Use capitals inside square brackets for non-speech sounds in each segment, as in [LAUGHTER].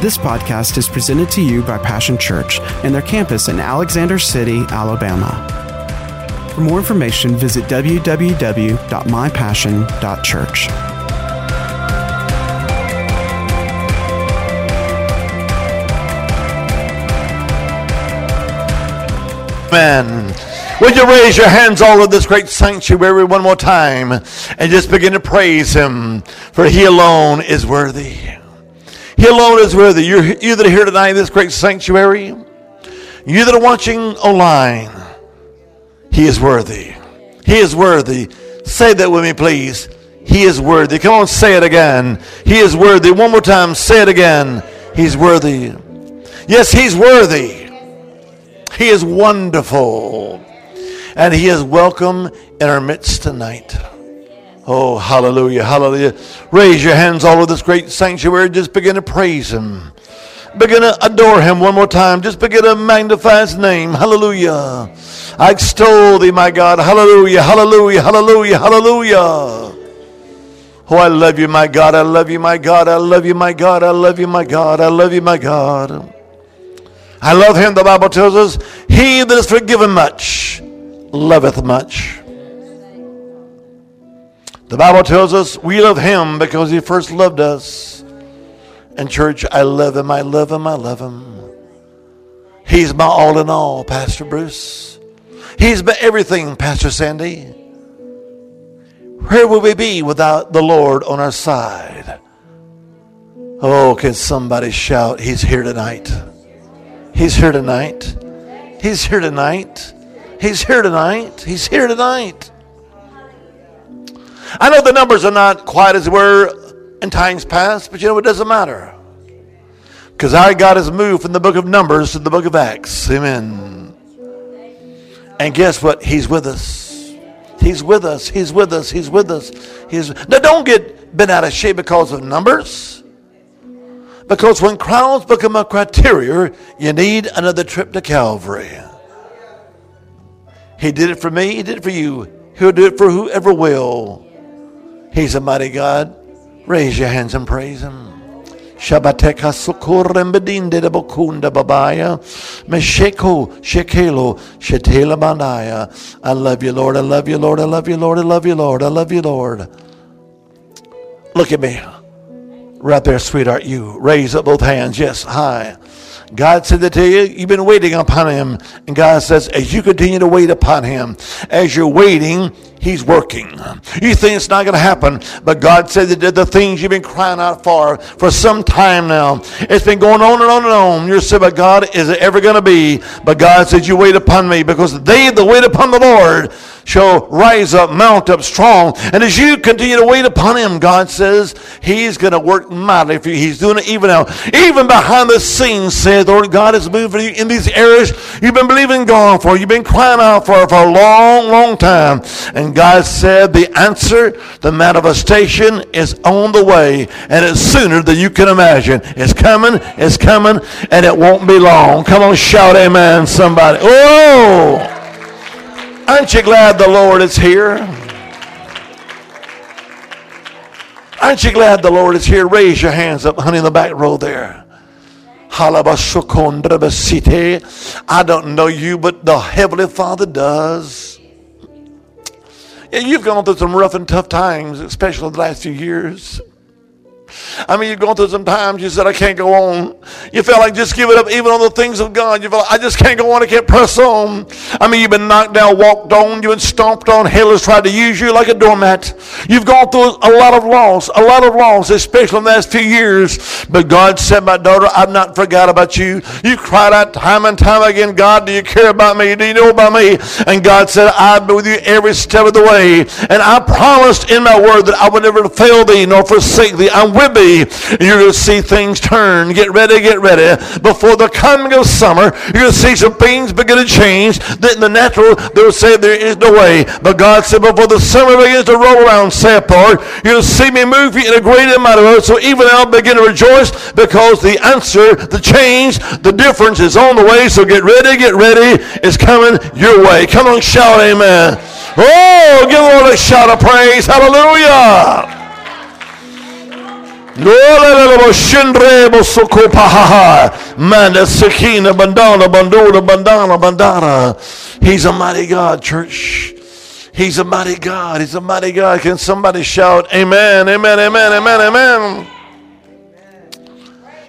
This podcast is presented to you by Passion Church and their campus in Alexander City, Alabama. For more information, visit www.mypassion.church. Amen. Would you raise your hands all over this great sanctuary one more time and just begin to praise Him? For He alone is worthy. He alone is worthy. You're, you that are here tonight in this great sanctuary, you that are watching online, He is worthy. He is worthy. Say that with me, please. He is worthy. Come on, say it again. He is worthy. One more time, say it again. He's worthy. Yes, He's worthy. He is wonderful. And He is welcome in our midst tonight. Oh, hallelujah, hallelujah. Raise your hands all over this great sanctuary. Just begin to praise Him. Begin to adore Him one more time. Just begin to magnify His name. Hallelujah. I extol Thee, my God. Hallelujah, hallelujah, hallelujah, hallelujah. Oh, I love you, my God. I love you, my God. I love you, my God. I love you, my God. I love you, my God. I love him, the Bible tells us. He that is forgiven much loveth much. The Bible tells us we love him because he first loved us. And, church, I love him, I love him, I love him. He's my all in all, Pastor Bruce. He's my everything, Pastor Sandy. Where would we be without the Lord on our side? Oh, can somebody shout, He's here tonight? He's here tonight. He's here tonight. He's here tonight. He's here tonight. I know the numbers are not quite as were in times past, but you know, it doesn't matter. Because our God has moved from the book of Numbers to the book of Acts. Amen. And guess what? He's with us. He's with us. He's with us. He's with us. He's now don't get bent out of shape because of numbers. Because when crowds become a criteria, you need another trip to Calvary. He did it for me, He did it for you. He'll do it for whoever will. He's a mighty God. Raise your hands and praise Him. Shabateka sukurembedinde de bokunda babaya. Mesheko shekelo shetela manaya. I love you, Lord. I love you, Lord. I love you, Lord. I love you, Lord. I love you, Lord. Look at me. Right there, sweetheart. You raise up both hands. Yes, high. God said that to you. You've been waiting upon Him. And God says, as you continue to wait upon Him, as you're waiting, He's working. You think it's not going to happen, but God said that the things you've been crying out for for some time now. It's been going on and on and on. You're saying, but God, is it ever going to be? But God said, you wait upon me because they that wait upon the Lord shall rise up, mount up strong. And as you continue to wait upon Him, God says He's going to work mightily for you. He's doing it even now. Even behind the scenes, says Lord God is moving you in these areas you've been believing God for. You've been crying out for for a long, long time. And God said the answer, the manifestation is on the way. And it's sooner than you can imagine. It's coming, it's coming, and it won't be long. Come on, shout amen, somebody. Oh! Aren't you glad the Lord is here? Aren't you glad the Lord is here? Raise your hands up, honey, in the back row there. I don't know you, but the Heavenly Father does. Yeah, you've gone through some rough and tough times, especially the last few years. I mean, you've gone through some times you said, I can't go on. You felt like just give it up even on the things of God. You felt like, I just can't go on. I can't press on. I mean, you've been knocked down, walked on, you've been stomped on. Hell has tried to use you like a doormat. You've gone through a lot of loss, a lot of loss, especially in the last few years. But God said, my daughter, I've not forgot about you. You cried out time and time again, God, do you care about me? Do you know about me? And God said, I've been with you every step of the way. And I promised in my word that I would never fail thee nor forsake thee. I'm You're going to see things turn. Get ready, get ready. Before the coming of summer, you're going to see some things begin to change. That in the natural, they'll say there is no way. But God said, before the summer begins to roll around, saith Lord, you'll see me move you in a great amount of way. So even now begin to rejoice because the answer, the change, the difference is on the way. So get ready, get ready. It's coming your way. Come on, shout amen. Oh, give the Lord a shout of praise. Hallelujah. Sokopaha. Manda Sakina Bandana Bandura Bandana Bandana. He's a mighty God, church. He's a mighty God. He's a mighty God. Can somebody shout, Amen, Amen, Amen, Amen, Amen?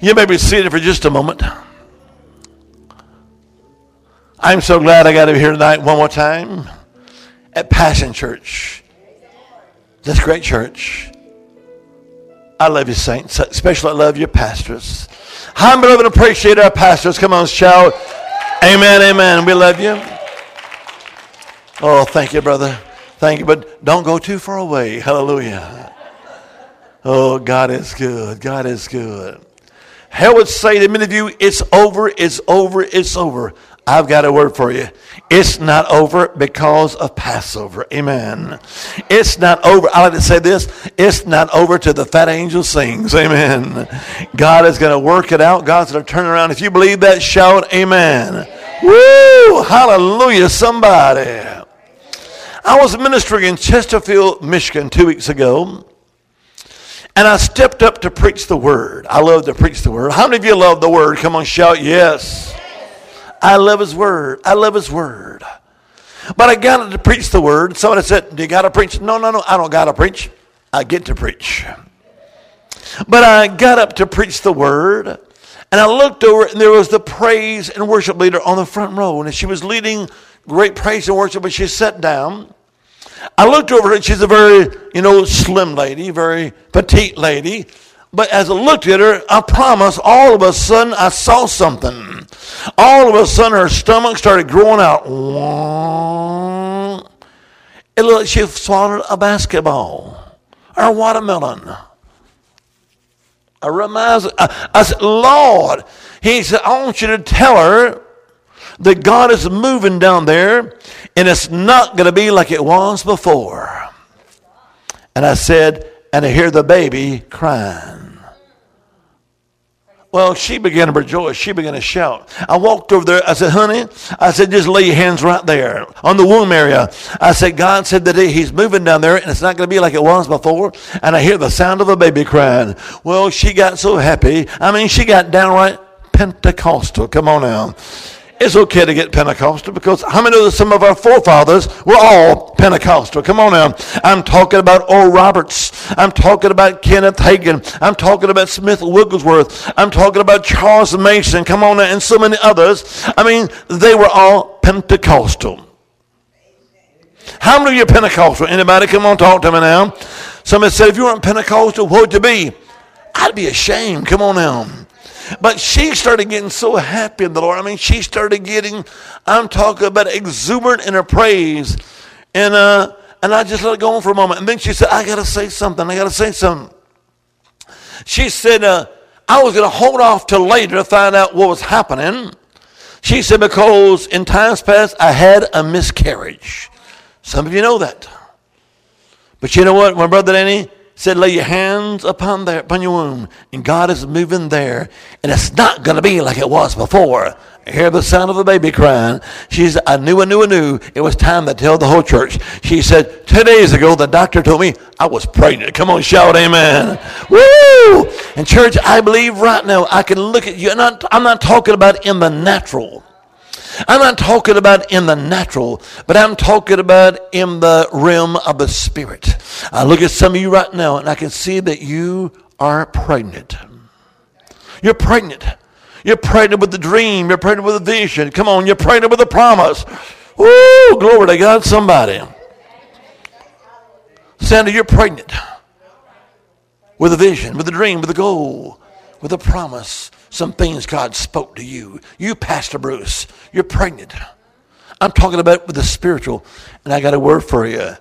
You may be seated for just a moment. I'm so glad I got to be here tonight one more time at Passion Church. This great church. I love you, saints. Especially I love your pastors. Love and appreciate our pastors? Come on, shout. Amen, amen. We love you. Oh, thank you, brother. Thank you. But don't go too far away. Hallelujah. Oh, God is good. God is good. Hell would say to many of you, it's over, it's over, it's over. I've got a word for you. It's not over because of Passover. Amen. It's not over. I like to say this. It's not over till the fat angel sings. Amen. God is going to work it out. God's going to turn around. If you believe that, shout amen. Woo! Hallelujah, somebody. I was ministering in Chesterfield, Michigan two weeks ago. And I stepped up to preach the word. I love to preach the word. How many of you love the word? Come on, shout yes. I love his word. I love his word. But I got to preach the word. Somebody said, Do you got to preach? No, no, no. I don't got to preach. I get to preach. But I got up to preach the word. And I looked over and there was the praise and worship leader on the front row. And she was leading great praise and worship, but she sat down. I looked over and she's a very, you know, slim lady, very petite lady. But as I looked at her, I promise, all of a sudden I saw something. All of a sudden her stomach started growing out. It looked like she swallowed a basketball or a watermelon. I reminded, I, I said, Lord, he said, I want you to tell her that God is moving down there and it's not going to be like it was before. And I said, and I hear the baby crying. Well, she began to rejoice. She began to shout. I walked over there. I said, honey, I said, just lay your hands right there on the womb area. I said, God said that he's moving down there and it's not going to be like it was before. And I hear the sound of a baby crying. Well, she got so happy. I mean, she got downright Pentecostal. Come on now. It's okay to get Pentecostal because how many that some of our forefathers were all Pentecostal? Come on now. I'm talking about Oral Roberts. I'm talking about Kenneth Hagin. I'm talking about Smith Wigglesworth. I'm talking about Charles Mason. Come on now. And so many others. I mean, they were all Pentecostal. How many of you are Pentecostal? Anybody? Come on, talk to me now. Somebody said, if you weren't Pentecostal, what would you be? I'd be ashamed. Come on now. But she started getting so happy in the Lord. I mean, she started getting, I'm talking about exuberant in her praise. And, uh, and I just let it go on for a moment. And then she said, I got to say something. I got to say something. She said, uh, I was going to hold off till later to find out what was happening. She said, because in times past I had a miscarriage. Some of you know that. But you know what, my brother Danny? Said, lay your hands upon there, upon your womb, and God is moving there, and it's not going to be like it was before. I hear the sound of a baby crying. She said, I knew, I knew, I knew it was time to tell the whole church. She said, two days ago, the doctor told me I was pregnant. Come on, shout amen. Woo! And church, I believe right now I can look at you. I'm not talking about in the natural. I'm not talking about in the natural, but I'm talking about in the realm of the spirit. I look at some of you right now and I can see that you are pregnant. You're pregnant. You're pregnant with the dream. You're pregnant with a vision. Come on, you're pregnant with a promise. Woo, glory to God, somebody. Sandy, you're pregnant with a vision, with a dream, with a goal, with a promise some things God spoke to you. You, Pastor Bruce, you're pregnant. I'm talking about with the spiritual, and I got a word for you.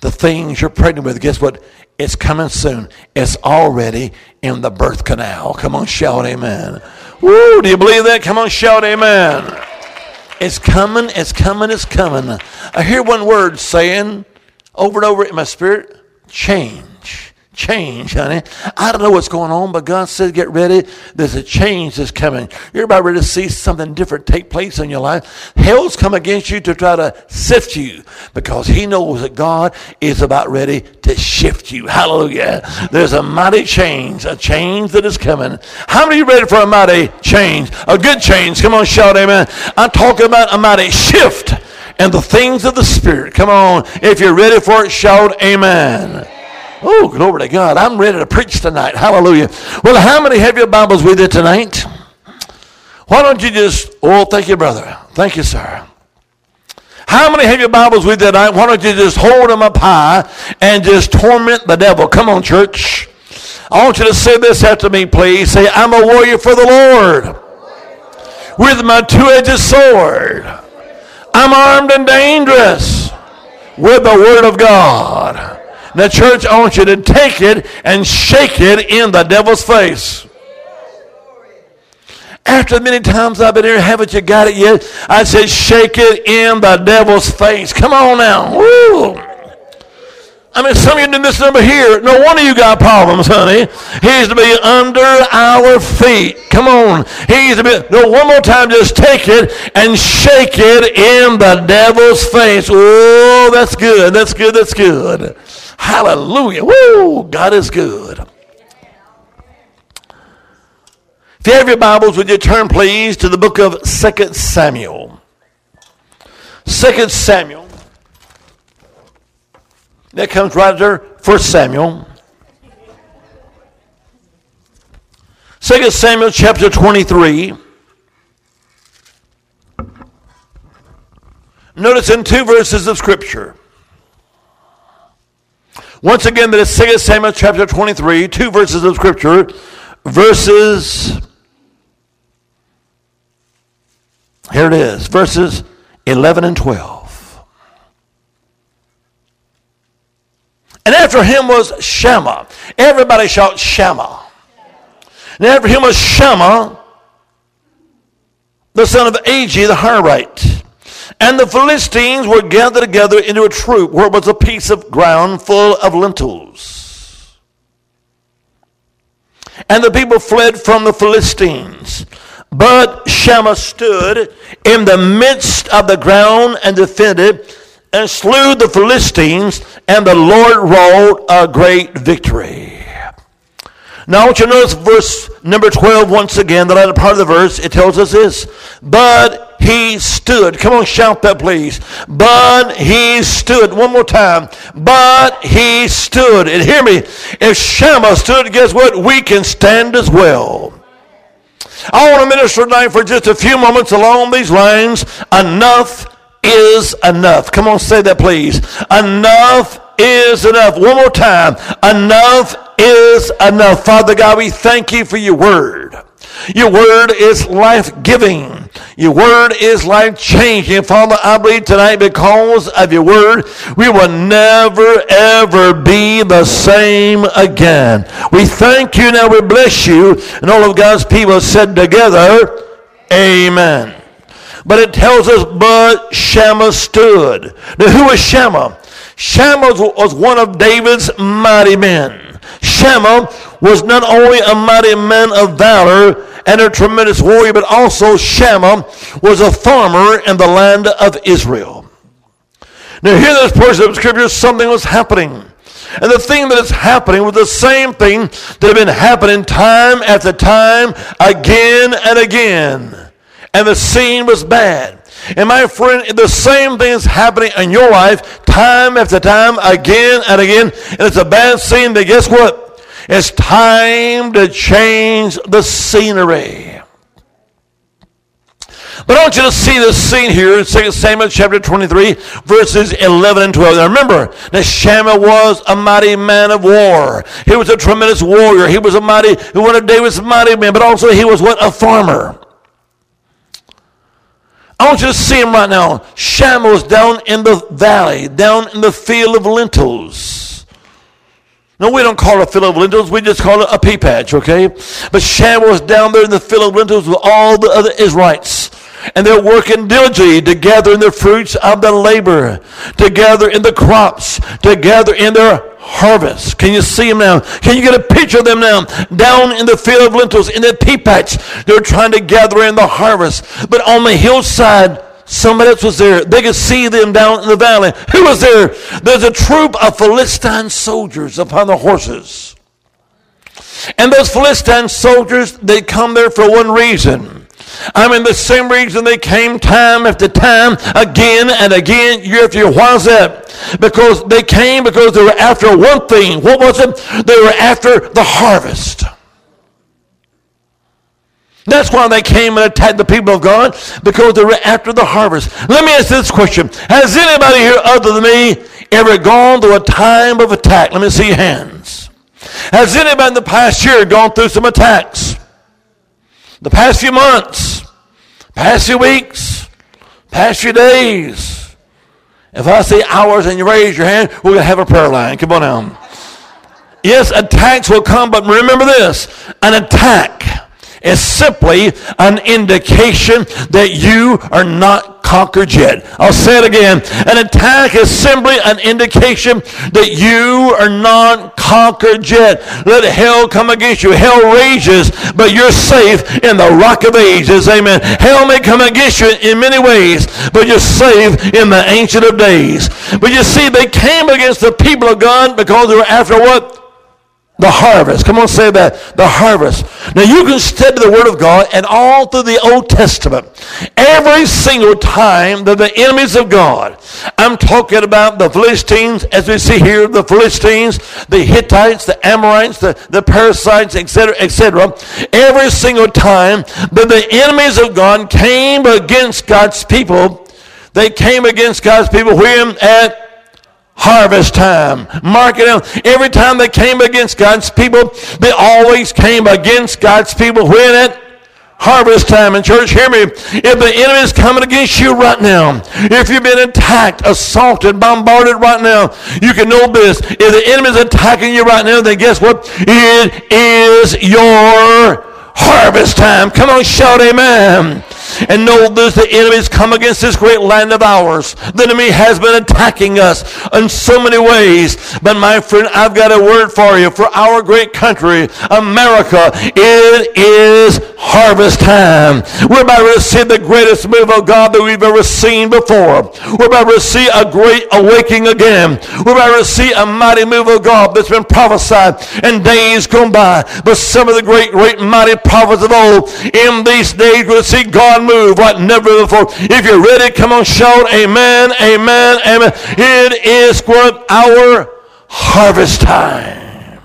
The things you're pregnant with, guess what? It's coming soon. It's already in the birth canal. Come on, shout amen. Woo, do you believe that? Come on, shout amen. It's coming, it's coming, it's coming. I hear one word saying over and over in my spirit change, change, honey. I don't know what's going on, but God says, get ready. There's a change that's coming. You're about ready to see something different take place in your life. Hell's come against you to try to sift you because he knows that God is about ready to shift you. Hallelujah. There's a mighty change, a change that is coming. How many you ready for a mighty change? A good change. Come on, shout amen. I'm talking about a mighty shift and the things of the Spirit. Come on. If you're ready for it, shout amen. Oh, glory to God. I'm ready to preach tonight. Hallelujah. Well, how many have your Bibles with you tonight? Why don't you just, oh, thank you, brother. Thank you, sir. How many have your Bibles with you tonight? Why don't you just hold them up high and just torment the devil? Come on, church. I want you to say this after me, please. Say, I'm a warrior for the Lord with my two edged sword. I'm armed and dangerous with the Word of God. The church, I want you to take it and shake it in the devil's face. After many times I've been here, haven't you got it yet? I said, shake it in the devil's face. Come on now. Woo. I mean, some of you in this number here, no wonder you got problems, honey. He's to be under our feet. Come on. He's to be, no, one more time, just take it and shake it in the devil's face. Oh, that's good. That's good. That's good. Hallelujah. Woo! God is good. If you have your Bibles, would you turn please to the book of 2 Samuel? 2 Samuel. That comes right after 1 Samuel. 2 Samuel chapter 23. Notice in two verses of Scripture. Once again, that is 2 Samuel chapter 23, two verses of Scripture, verses, here it is, verses 11 and 12. And after him was Shammah. Everybody shout Shammah. And after him was Shammah, the son of Agee the Harite. And the Philistines were gathered together into a troop where was a piece of ground full of lentils. And the people fled from the Philistines. But Shammah stood in the midst of the ground and defended and slew the Philistines, and the Lord wrought a great victory. Now, I want you to notice verse number 12 once again, the latter part of the verse. It tells us this. But he stood. Come on, shout that, please. But he stood. One more time. But he stood. And hear me. If Shammah stood, guess what? We can stand as well. I want to minister tonight for just a few moments along these lines. Enough is enough. Come on, say that, please. Enough is enough. One more time. Enough is enough. Father God, we thank you for your word. Your word is life giving. Your word is life changing. Father, I believe tonight because of your word, we will never ever be the same again. We thank you now. We bless you. And all of God's people said together, Amen. But it tells us, but Shammah stood. Now, who was Shammah? Shammah was one of David's mighty men. Shammah was not only a mighty man of valor and a tremendous warrior, but also Shammah was a farmer in the land of Israel. Now, here this portion of Scripture, something was happening. And the thing that is happening was the same thing that had been happening time after time, again and again. And the scene was bad. And my friend, the same thing is happening in your life time after time, again and again. And it's a bad scene, but guess what? It's time to change the scenery. But I want you to see this scene here in 2 Samuel chapter 23, verses 11 and 12. Now remember Shammah was a mighty man of war. He was a tremendous warrior. He was a mighty, He one of David's mighty men, but also he was what? A farmer. I want you to see him right now. Shammah was down in the valley, down in the field of lentils. No, we don't call it a field of lentils. We just call it a pea patch, okay? But Shammah was down there in the field of lentils with all the other Israelites. And they're working diligently to gather in the fruits of the labor, to gather in the crops, to gather in their harvest. Can you see them now? Can you get a picture of them now? Down in the field of lentils, in the pea patch, they're trying to gather in the harvest. But on the hillside, somebody else was there. They could see them down in the valley. Who was there? There's a troop of Philistine soldiers upon the horses. And those Philistine soldiers, they come there for one reason I mean, the same reason they came time after time, again and again, year after year. Why is that? Because they came because they were after one thing. What was it? They were after the harvest. That's why they came and attacked the people of God, because they were after the harvest. Let me ask this question Has anybody here other than me ever gone through a time of attack? Let me see hands. Has anybody in the past year gone through some attacks? the past few months, past few weeks, past few days. If I say hours and you raise your hand, we're going to have a prayer line. Come on now. Yes, attacks will come, but remember this an attack is simply an indication that you are not conquered yet. I'll say it again. An attack is simply an indication that you are not conquered yet. Let hell come against you. Hell rages, but you're safe in the rock of ages. Amen. Hell may come against you in many ways, but you're safe in the ancient of days. But you see, they came against the people of God because they were after what? The harvest. Come on, say that. The harvest. Now you can study the Word of God and all through the Old Testament. Every single time that the enemies of God, I'm talking about the Philistines, as we see here, the Philistines, the Hittites, the Amorites, the, the Perizzites, etc., etc. Every single time that the enemies of God came against God's people, they came against God's people when at harvest time. Mark it. Every time they came against God's people, they always came against God's people when it harvest time. And church, hear me. If the enemy is coming against you right now, if you've been attacked, assaulted, bombarded right now, you can know this. If the enemy is attacking you right now, then guess what? It is your harvest time. Come on, shout amen. And know this the enemy's come against this great land of ours. The enemy has been attacking us in so many ways. But my friend, I've got a word for you. For our great country, America, it is harvest time. We're about to see the greatest move of God that we've ever seen before. We're about to see a great awakening again. We're about to see a mighty move of God that's been prophesied in days gone by. But some of the great, great, mighty prophets of old in these days will see God move like never before. If you're ready, come on, shout amen, amen, amen. It is what our harvest time.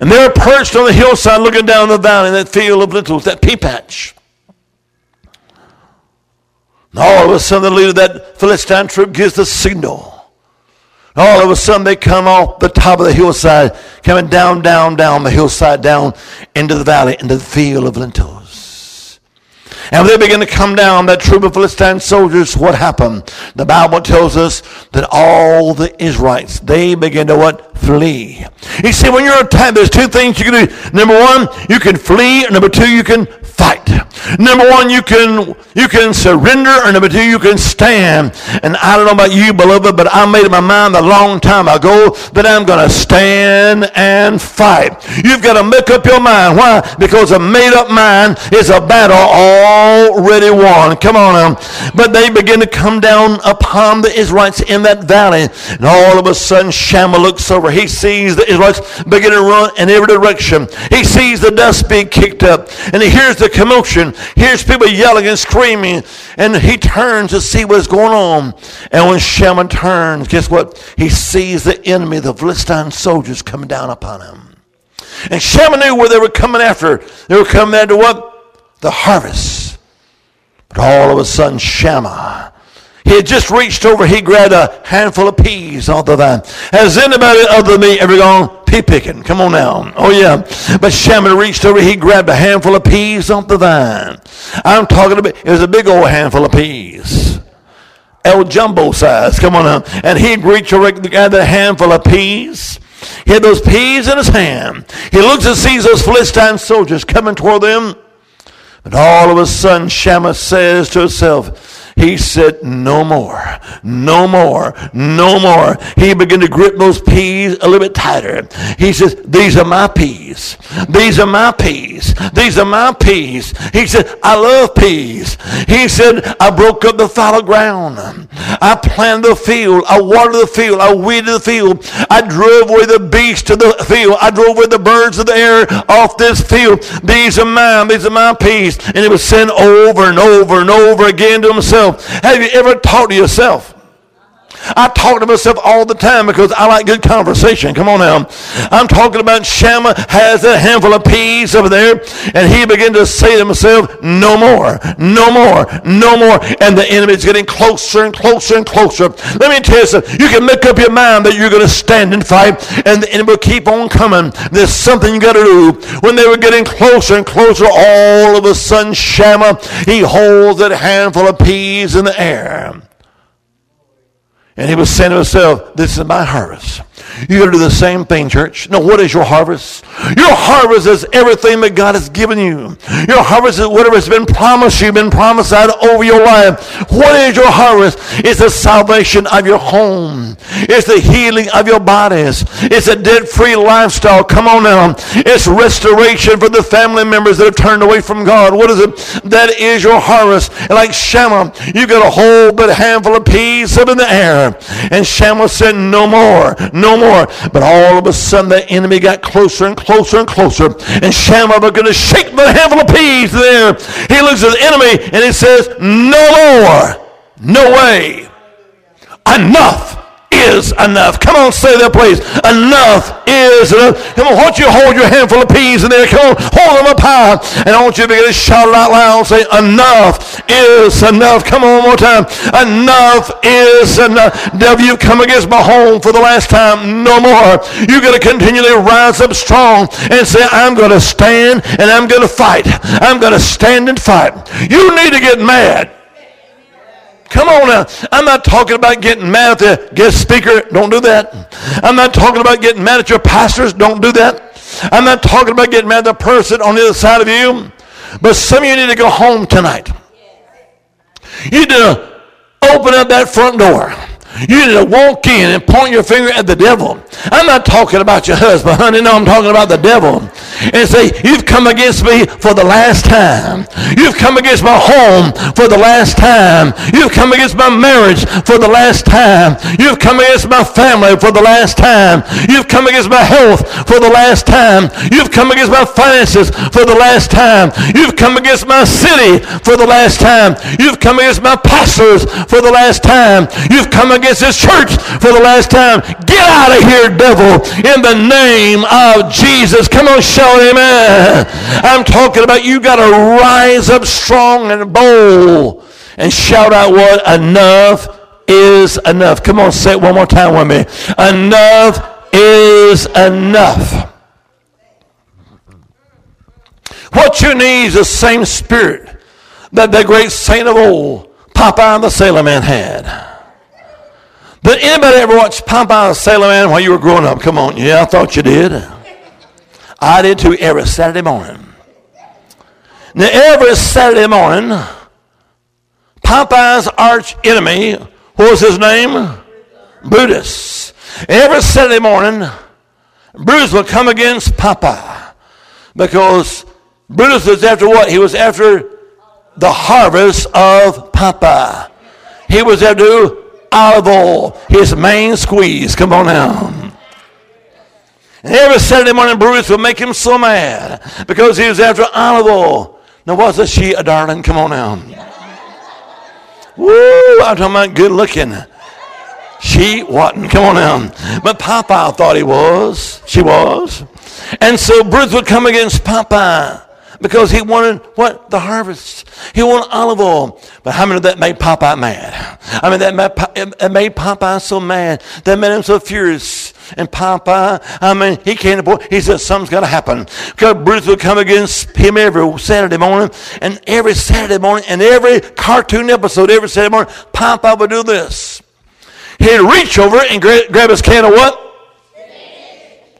And they're perched on the hillside looking down the valley in that field of lentils, that pea patch. And all of a sudden, the leader of that Philistine troop gives the signal. All of a sudden, they come off the top of the hillside, coming down, down, down the hillside, down into the valley, into the field of lentils. And when they begin to come down, that troop of Philistine soldiers, what happened? The Bible tells us that all the Israelites, they begin to what? Flee. You see, when you're attacked, there's two things you can do. Number one, you can flee. Number two, you can fight. Number one, you can you can surrender, or number two, you can stand. And I don't know about you, beloved, but I made up my mind a long time ago that I'm going to stand and fight. You've got to make up your mind. Why? Because a made-up mind is a battle already won. Come on now. But they begin to come down upon the Israelites in that valley, and all of a sudden Shammah looks over. He sees the Israelites begin to run in every direction. He sees the dust being kicked up, and he hears the commotion. Hears people yelling and screaming, and he turns to see what's going on. And when Shammah turns, guess what? He sees the enemy, the Philistine soldiers, coming down upon him. And Shammah knew where they were coming after. They were coming after what? The harvest. But all of a sudden, Shammah he had just reached over, he grabbed a handful of peas off the vine. Has anybody other than me ever gone pea picking? Come on now. Oh, yeah. But Shammah reached over, he grabbed a handful of peas off the vine. I'm talking about, it was a big old handful of peas. El Jumbo size. Come on now. And he reached over, grabbed a handful of peas. He had those peas in his hand. He looks and sees those Philistine soldiers coming toward them. But all of a sudden, Shammah says to himself, He said, No more, no more, no more. He began to grip those peas a little bit tighter. He says, These are my peas. These are my peas. These are my peas. He said, I love peas. He said, I broke up the fallow ground. I planted the field. I watered the field. I weeded the field. I drove away the beasts to the field. I drove away the birds of the air off this field. These are mine. These are my peas. And he was saying over and over and over again to himself. Have you ever talked to yourself? I talk to myself all the time because I like good conversation. Come on now. I'm talking about Shammah has a handful of peas over there, and he began to say to himself, No more, no more, no more. And the enemy is getting closer and closer and closer. Let me tell you something. You can make up your mind that you're going to stand and fight, and the enemy will keep on coming. There's something you got to do. When they were getting closer and closer, all of a sudden, Shammah, he holds that handful of peas in the air. And he was saying to himself, This is my harvest. You got to do the same thing, church. No, what is your harvest? Your harvest is everything that God has given you. Your harvest is whatever has been promised you, been prophesied over your life. What is your harvest? It's the salvation of your home. It's the healing of your bodies. It's a debt-free lifestyle. Come on now. It's restoration for the family members that have turned away from God. What is it? That is your harvest. And like Shammah, you got a whole but handful of peas up in the air. And Shammah said, no more, no more. But all of a sudden, the enemy got closer and closer and closer. And Shammah going to shake the handful of peas there. He looks at the enemy and he says, No more. No way. Enough is enough. Come on, say that, please. Enough is enough. Come on, why don't you hold your handful of peas in there? Come on, hold them up high. And I want you to begin to shout out loud and say, Enough is enough. Come on, one more time. Enough is enough. Devil, you've come against my home for the last time. No more. You're going to continually rise up strong and say, I'm going to stand and I'm going to fight. I'm going to stand and fight. You need to get mad. Come on now. I'm not talking about getting mad at the guest speaker. Don't do that. I'm not talking about getting mad at your pastors. Don't do that. I'm not talking about getting mad at the person on the other side of you. But some of you need to go home tonight. You need to open up that front door. You need to walk in and point your finger at the devil. I'm not talking about your husband, honey. No, I'm talking about the devil. And say, You've come against me for the last time. You've come against my home for the last time. You've come against my marriage for the last time. You've come against my family for the last time. You've come against my health for the last time. You've come against my finances for the last time. You've come against my city for the last time. You've come against my pastors for the last time. You've come against this church for the last time. Get out of here, devil, in the name of Jesus. Come on, shout amen. I'm talking about you got to rise up strong and bold and shout out what enough is enough. Come on, say it one more time with me. Enough is enough. What you need is the same spirit that the great saint of old, Popeye the Sailor Man, had. Did anybody ever watch Popeye the Sailor Man while you were growing up? Come on. Yeah, I thought you did. I did too every Saturday morning. Now, every Saturday morning, Popeye's arch enemy, what was his name? Brutus. Every Saturday morning, Brutus would come against Popeye because Brutus was after what? He was after the harvest of Popeye. He was after Olive Oyl, his main squeeze. Come on now. And every Saturday morning, Bruce would make him so mad because he was after Olive Oyl. Now, wasn't she a darling? Come on now. Woo, I'm talking about good looking. She wasn't. Come on now. But Popeye thought he was. She was. And so Bruce would come against Popeye because he wanted what? The harvest. He wanted Olive Oyl. But how many of that made Popeye mad? I mean, that made, it made Popeye so mad. That made him so furious. And Popeye, I mean, he can't afford, he said something's got to happen. Because Bruce would come against him every Saturday morning. And every Saturday morning, and every cartoon episode, every Saturday morning, Popeye would do this. He'd reach over and grab his can of what?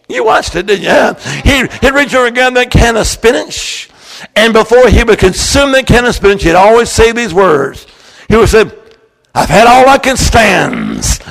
You watched it, didn't you? He'd, he'd reach over and grab that can of spinach. And before he would consume the can of spinach, he'd always say these words. He would say, I've had all I can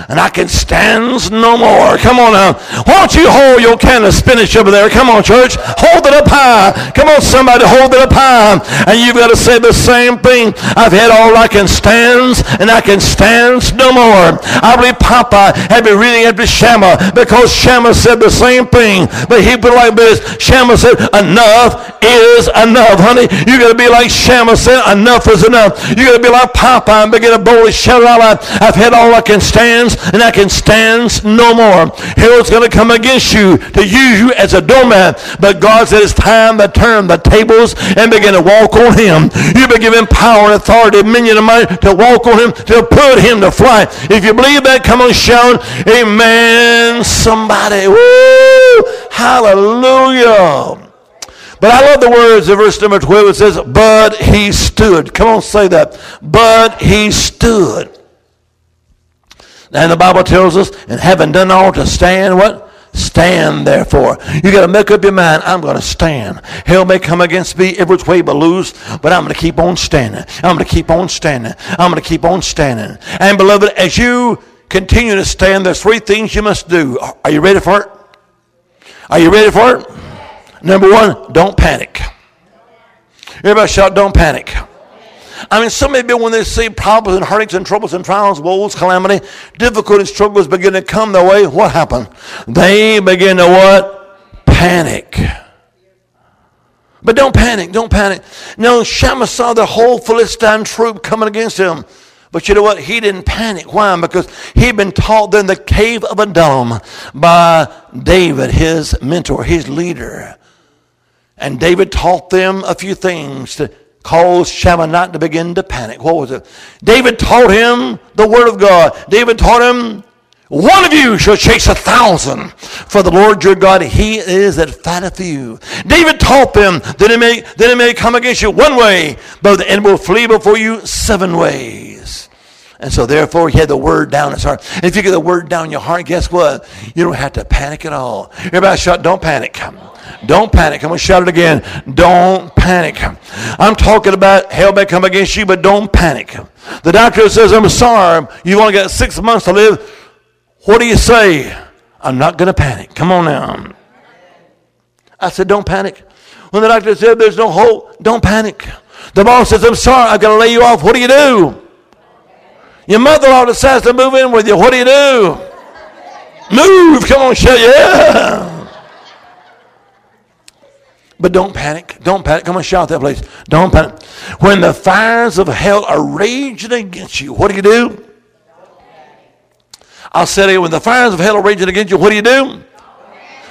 and I can stands no more. Come on now. Why don't you hold your can of spinach over there? Come on, church. Hold it up high. Come on, somebody, hold it up high. And you've got to say the same thing. I've had all I can stands, and I can stands no more. I believe Popeye had been reading after Shammah because Shammah said the same thing. But he put like this. Shammah said, enough is enough, honey. You got to be like Shammah said, enough is enough. You got to be like Popeye and begin to boldly shout out I've had all I can stand, and I can stand no more. Hell's going to come against you to use you as a doormat. But God said it's time to turn the tables and begin to walk on him. You've been given power and authority, dominion, and might to walk on him, to put him to flight. If you believe that, come on, shout, Amen, somebody. Woo! Hallelujah. But I love the words of verse number 12. It says, But he stood. Come on, say that. But he stood. And the Bible tells us, and having done all to stand, what? Stand therefore. You got to make up your mind, I'm going to stand. Hell may come against me every way but lose, but I'm going to keep on standing. I'm going to keep on standing. I'm going to keep on standing. And beloved, as you continue to stand, there's three things you must do. Are you ready for it? Are you ready for it? Number one, don't panic. Everybody shout, don't panic. I mean, so many people, when they see problems and heartaches and troubles and trials, woes, calamity, difficulties, struggles begin to come their way, what happened? They begin to what? Panic. But don't panic, don't panic. No, Shammah saw the whole Philistine troop coming against him. But you know what? He didn't panic. Why? Because he'd been taught in the cave of Adullam by David, his mentor, his leader. And David taught them a few things to cause Shammah not to begin to panic. What was it? David taught him the word of God. David taught him, one of you shall chase a thousand. For the Lord your God, he is that fighteth for you. David taught them that it may, that it may come against you one way, but the enemy will flee before you seven ways. And so therefore he had the word down his heart. And if you get the word down in your heart, guess what? You don't have to panic at all. Everybody shout, don't panic. Don't panic. I'm going to shout it again. Don't panic. I'm talking about hell may come against you, but don't panic. The doctor says, I'm sorry, you've only got six months to live. What do you say? I'm not going to panic. Come on now. I said, don't panic. When the doctor said there's no hope, don't panic. The boss says, I'm sorry, I've got to lay you off. What do you do? Your mother-in-law decides to move in with you. What do you do? Move. Come on, shout yeah. But don't panic. Don't panic. Come on, shout that place. Don't panic. When the fires of hell are raging against you, what do you do? I'll say it when the fires of hell are raging against you, what do you do?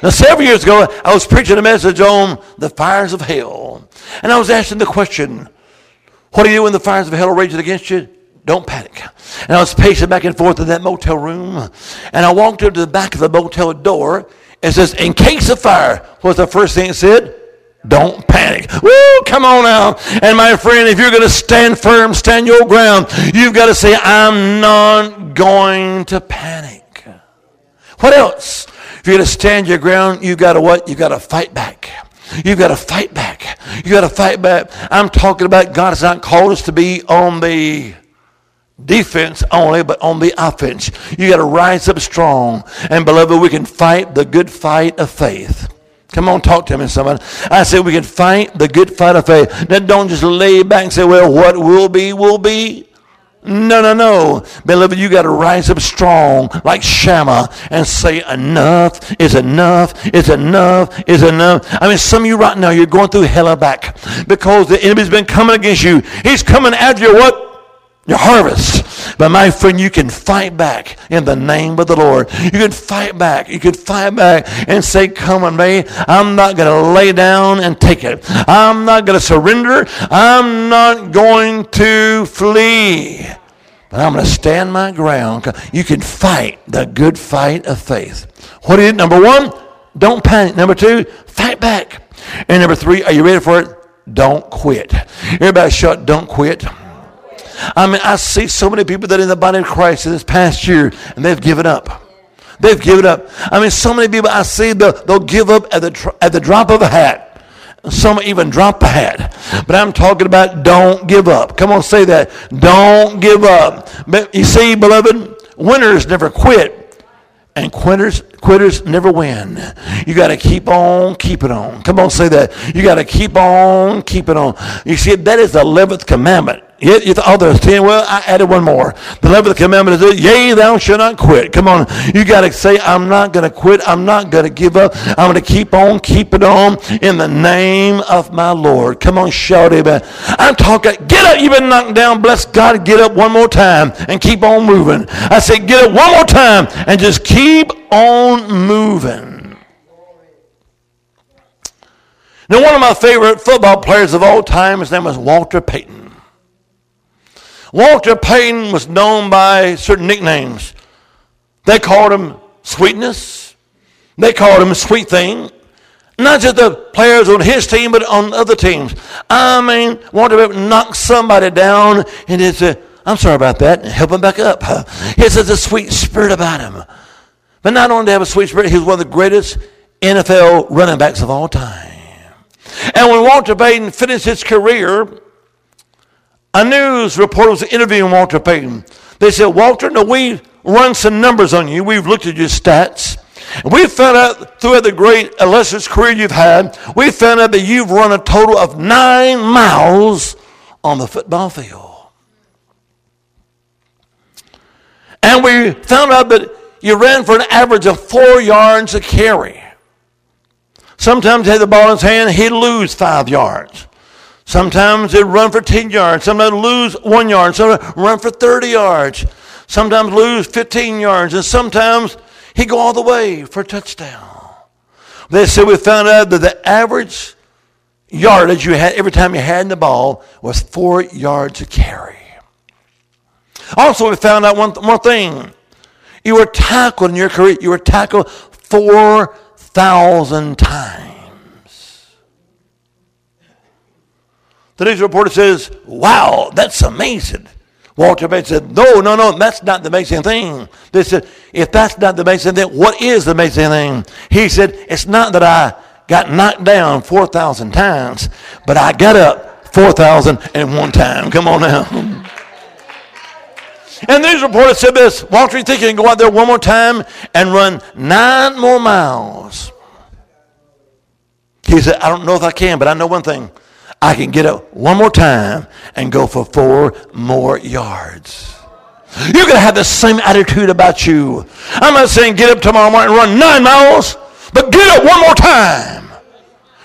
Now, several years ago, I was preaching a message on the fires of hell. And I was asking the question, what do you do when the fires of hell are raging against you? Don't panic. And I was pacing back and forth in that motel room. And I walked into the back of the motel door. It says, in case of fire. What's the first thing it said? Don't panic. Woo, come on now. And my friend, if you're going to stand firm, stand your ground, you've got to say, I'm not going to panic. What else? If you're going to stand your ground, you've got to what? You've got to fight back. You've got to fight back. You've got to fight back. I'm talking about God has not called us to be on the defense only, but on the offense. You got to rise up strong. And beloved, we can fight the good fight of faith. Come on, talk to me, somebody. I said we can fight the good fight of faith. Then don't just lay back and say, well, what will be, will be. No, no, no. Beloved, you got to rise up strong like Shammah and say, enough is enough is enough is enough. I mean, some of you right now, you're going through hell back because the enemy's been coming against you. He's coming after you what? Your harvest. But my friend, you can fight back in the name of the Lord. You can fight back. You can fight back and say, Come on, me. I'm not going to lay down and take it. I'm not going to surrender. I'm not going to flee. But I'm going to stand my ground. You can fight the good fight of faith. What is it? Number one, don't panic. Number two, fight back. And number three, are you ready for it? Don't quit. Everybody shut, don't quit. I mean, I see so many people that in the body of Christ in this past year, and they've given up. They've given up. I mean, so many people I see they'll, they'll give up at the, at the drop of a hat. some even drop the hat. But I'm talking about don't give up. Come on, say that. Don't give up. But you see, beloved, winners never quit. And quitters, quitters never win. You got to keep on keeping on. Come on, say that. You got to keep on keeping on. You see, that is the 11th commandment. You, you oh, there's 10. Well, I added one more. The 11th commandment is, yea, thou shalt not quit. Come on. You got to say, I'm not going to quit. I'm not going to give up. I'm going to keep on keeping on in the name of my Lord. Come on, shout amen. I'm talking, get up. You've been knocked down. Bless God. Get up one more time and keep on moving. I say, get up one more time and just keep on moving. Now, one of my favorite football players of all time, his name was Walter Payton. Walter Payton was known by certain nicknames. They called him Sweetness. They called him Sweet Thing. Not just the players on his team, but on other teams. I mean, Walter Payton knocked somebody down and said, I'm sorry about that, and help him back up. [LAUGHS] He says a sweet spirit about him. But not only to have a sweet spirit, he was one of the greatest NFL running backs of all time. And when Walter Payton finished his career, a news reporter was interviewing Walter Payton. They said, Walter, no, we run some numbers on you. We've looked at your stats. And we found out throughout the great illustrious career you've had, we found out that you've run a total of nine miles on the football field. And we found out that you ran for an average of four yards a carry. Sometimes he had the ball in his hand, he'd lose five yards. Sometimes they'd run for 10 yards. Sometimes lose one yard. Sometimes run for 30 yards. Sometimes lose 15 yards. And sometimes he'd go all the way for a touchdown. They said we found out that the average yardage you had every time you had the ball was four yards a carry. Also, we found out one, more thing. You were tackled in your career, you were tackled 4,000 times. The news reporter says, Wow, that's amazing. Walter Payton said, No, no, no, that's not the amazing thing. They said, If that's not the amazing thing, what is the amazing thing? He said, It's not that I got knocked down 4,000 times, but I got up 4,001 time. Come on now. [LAUGHS] And these reporters said this Walter, you think you can go out there one more time and run nine more miles? He said, I don't know if I can, but I know one thing. I can get up one more time and go for four more yards. You're going to have the same attitude about you. I'm not saying get up tomorrow morning and run nine miles, but get up one more time.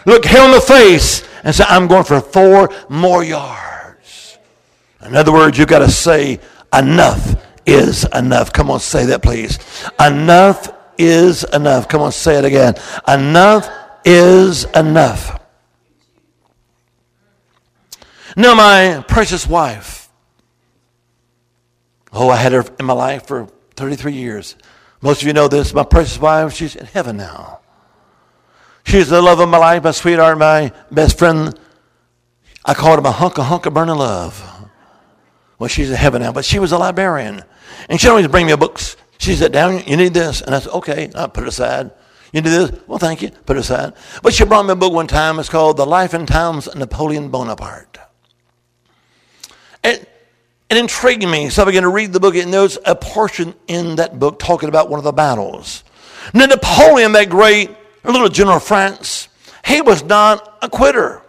Look hell in the face and say, I'm going for four more yards. In other words, you've got to say, enough is enough. Come on, say that, please. Enough is enough. Come on, say it again. Enough is enough. Now, my precious wife, oh, I had her in my life for 33 years. Most of you know this. My precious wife, she's in heaven now. She's the love of my life, my sweetheart, my best friend. I called her my hunk of hunk of burning love. Well, she's in heaven now, but she was a librarian. And she'd always bring me books. She said, down, you need this. And I said, okay, I put it aside. You need this? Well, thank you. Put it aside. But she brought me a book one time. It's called The Life and Times of Napoleon Bonaparte. And it intrigued me. So I began to read the book, and there's a portion in that book talking about one of the battles. Now, Napoleon, that great little general of France, he was not a quitter.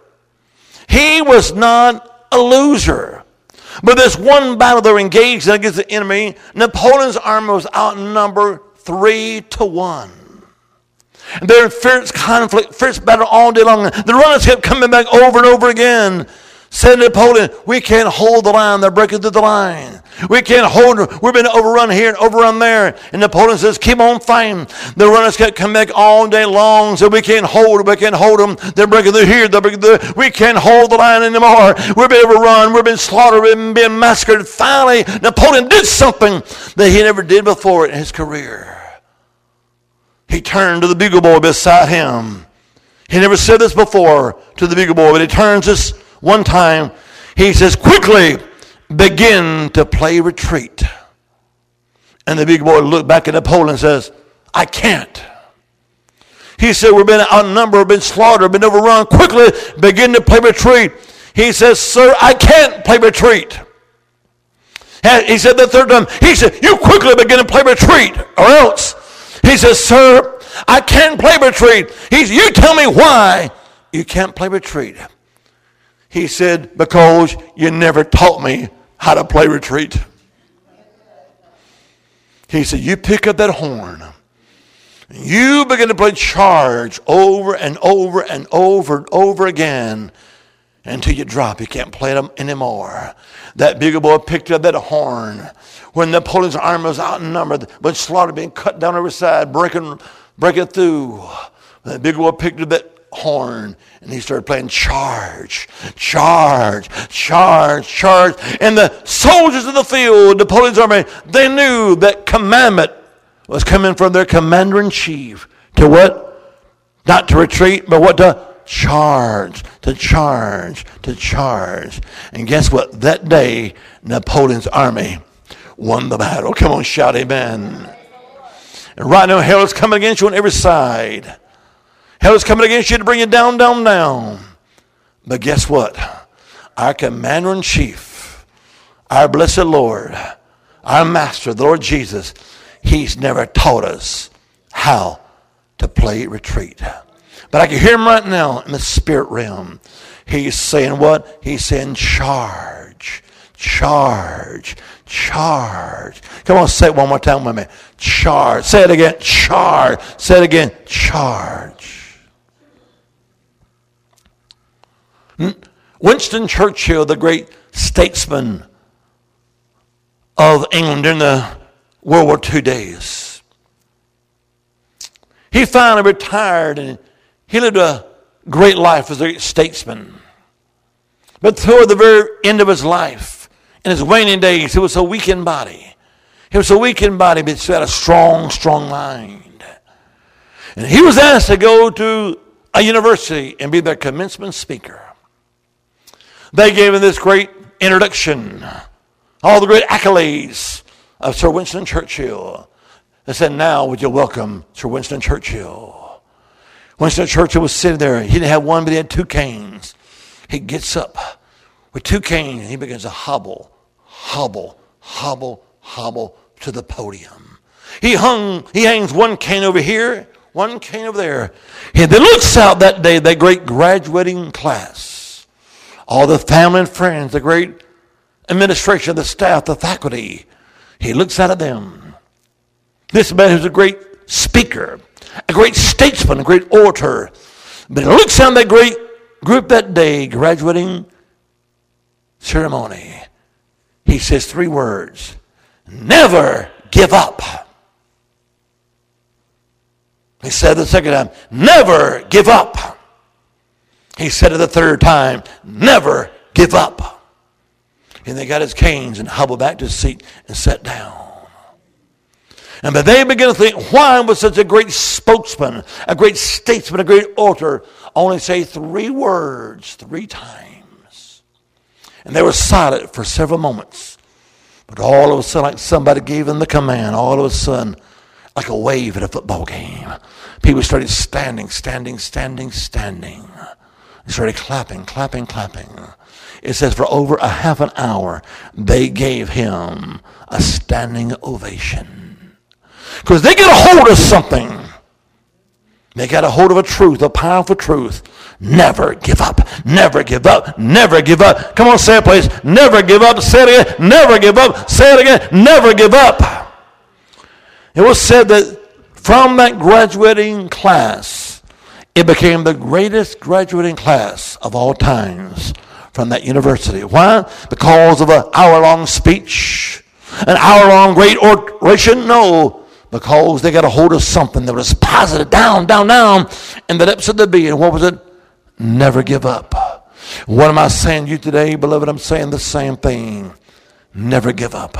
He was not a loser. But this one battle they were engaged in against the enemy, Napoleon's army was outnumbered three to one. And they're in fierce conflict, fierce battle all day long. The runners kept coming back over and over again. Said Napoleon, we can't hold the line. They're breaking through the line. We can't hold them. We've been overrun here and overrun there. And Napoleon says, keep on fighting. The runners kept come back all day long. So we can't hold them. We can't hold them. They're breaking through here. They're breaking through. We can't hold the line anymore. We've been overrun. We've been slaughtered. We've been massacred. Finally, Napoleon did something that he never did before in his career. He turned to the bugle boy beside him. He never said this before to the bugle boy, but he turns this one time, he says, quickly begin to play retreat. And the big boy looked back at the pole and says, I can't. He said, We've been outnumbered, been slaughtered, been overrun. Quickly begin to play retreat. He says, Sir, I can't play retreat. He said the third time, he said, You quickly begin to play retreat, or else. He says, Sir, I can't play retreat. He said, You tell me why you can't play retreat. He said, Because you never taught me how to play retreat. He said, You pick up that horn. You begin to play charge over and over and over and over again until you drop. You can't play them anymore. That big boy picked up that horn when Napoleon's army was outnumbered, but slaughter being cut down every side, breaking, breaking through. That big boy picked up that horn and he started playing charge, charge, charge, charge. And the soldiers in the field, Napoleon's army, they knew that commandment was coming from their commander in chief to what? Not to retreat, but what to charge, to charge, to charge. And guess what? That day, Napoleon's army won the battle. Come on, shout amen. And right now, hell is coming against you on every side. Hell is coming against you to bring you down, down, down. But guess what? Our commander in chief, our blessed Lord, our master, the Lord Jesus, he's never taught us how to play retreat. But I can hear him right now in the spirit realm. He's saying what? He's saying charge, charge, charge. Come on, say it one more time with me. Charge. Say it again. Charge. Say it again. Charge. Hmm? Winston Churchill, the great statesman of England during the World War II days, he finally retired and he lived a great life as a statesman. But toward the very end of his life, in his waning days, he was so weak in body. He was so weak in body, but he had a strong, strong mind. And he was asked to go to a university and be their commencement speaker. They gave him this great introduction, all the great accolades of Sir Winston Churchill. They said, Now would you welcome Sir Winston Churchill? Winston Churchill was sitting there. He didn't have one, but he had two canes. He gets up with two canes and he begins to hobble, hobble, hobble, hobble to the podium. He hung, he hangs one cane over here, one cane over there. And then looks out that day, that great graduating class all the family and friends, the great administration, the staff, the faculty. He looks out at them. This man who's a great speaker, a great statesman, a great orator. But he looks at that great group that day, graduating ceremony. He says three words Never give up. He said the second time, Never give up. He said it the third time, never give up. And they got his canes and hobbled back to his seat and sat down. And but they began to think, why was such a great spokesman, a great statesman, a great orator, only say three words three times? And they were silent for several moments. But all of a sudden, like somebody gave them the command, all of a sudden, like a wave at a football game, people started standing, standing, standing, standing. They started clapping, clapping, clapping. It says for over a half an hour, they gave him a standing ovation. Because they get a hold of something. They got a hold of a truth, a powerful truth. Never give up. Never give up. Never give up. Come on, say it, please. Never give up. Say it again. Never give up. Say it again. Never give up. It was said that from that graduating class, it became the greatest graduating class of all times from that university. Why? Because of an hour long speech, an hour long great oration? No, because they got a hold of something that was positive, down, down, down, in the depths of the being. What was it? Never give up. What am I saying to you today, beloved? I'm saying the same thing. Never give up.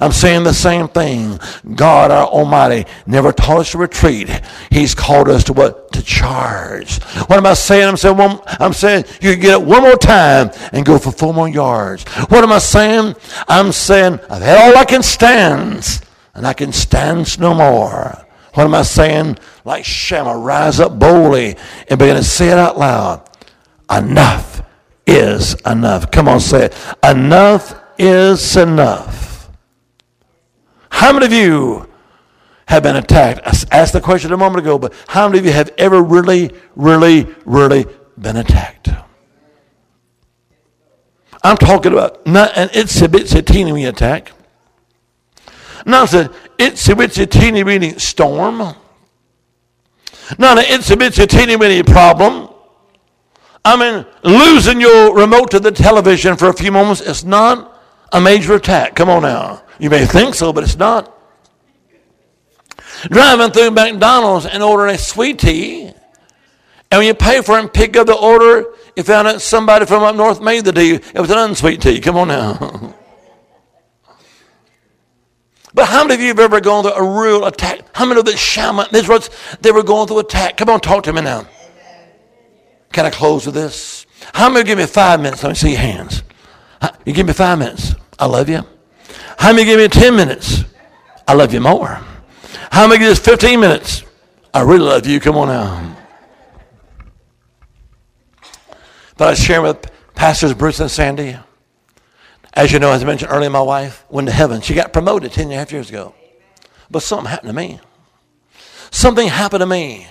I'm saying the same thing. God, our Almighty, never taught us to retreat. He's called us to what? To charge. What am I saying? I'm saying, I'm saying you can get it one more time and go for four more yards. What am I saying? I'm saying I've had all I can stand, and I can stand no more. What am I saying? like Shammah, rise up boldly and begin to say it out loud. Enough is enough. Come on, say it. Enough is enough. How many of you have been attacked? I asked the question a moment ago, but how many of you have ever really, really, really been attacked? I'm talking about not an itsy bitsy teeny weeny attack. Not an itsy bitsy teeny weeny storm. Not an itsy bitsy teeny weeny problem. I mean, losing your remote to the television for a few moments is not a major attack. Come on now. You may think so, but it's not. Driving through McDonald's and ordering a sweet tea, and when you pay for it and pick up the order, you found out somebody from up north made the tea. It was an unsweet tea. Come on now. [LAUGHS] But how many of you have ever gone through a real attack? How many of the shaman, these words, they were going through attack? Come on, talk to me now. Can I close with this? How many give me five minutes? Let me see your hands. You give me five minutes. I love you. How many give me 10 minutes? I love you more. How many give us 15 minutes? I really love you. Come on now. But I was sharing with Pastors Bruce and Sandy. As you know, as I mentioned earlier, my wife went to heaven. She got promoted 10 and a half years ago. But something happened to me. Something happened to me.